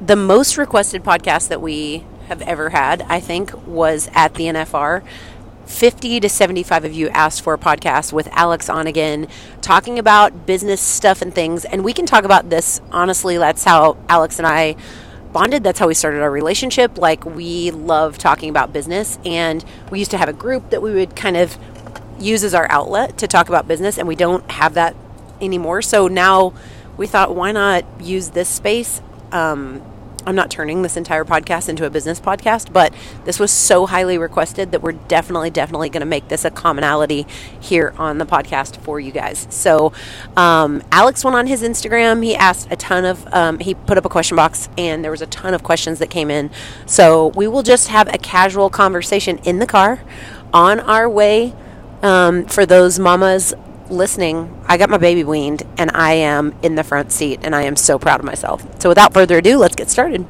the most requested podcast that we have ever had, I think, was at the NFR. 50 to 75 of you asked for a podcast with Alex Onigan talking about business stuff and things. And we can talk about this. Honestly, that's how Alex and I bonded. That's how we started our relationship. Like, we love talking about business. And we used to have a group that we would kind of use as our outlet to talk about business. And we don't have that anymore. So now we thought, why not use this space? Um, I'm not turning this entire podcast into a business podcast, but this was so highly requested that we're definitely, definitely going to make this a commonality here on the podcast for you guys. So, um, Alex went on his Instagram. He asked a ton of, um, he put up a question box, and there was a ton of questions that came in. So, we will just have a casual conversation in the car on our way. Um, for those mamas listening, I got my baby weaned and I am in the front seat and I am so proud of myself. So without further ado, let's get started.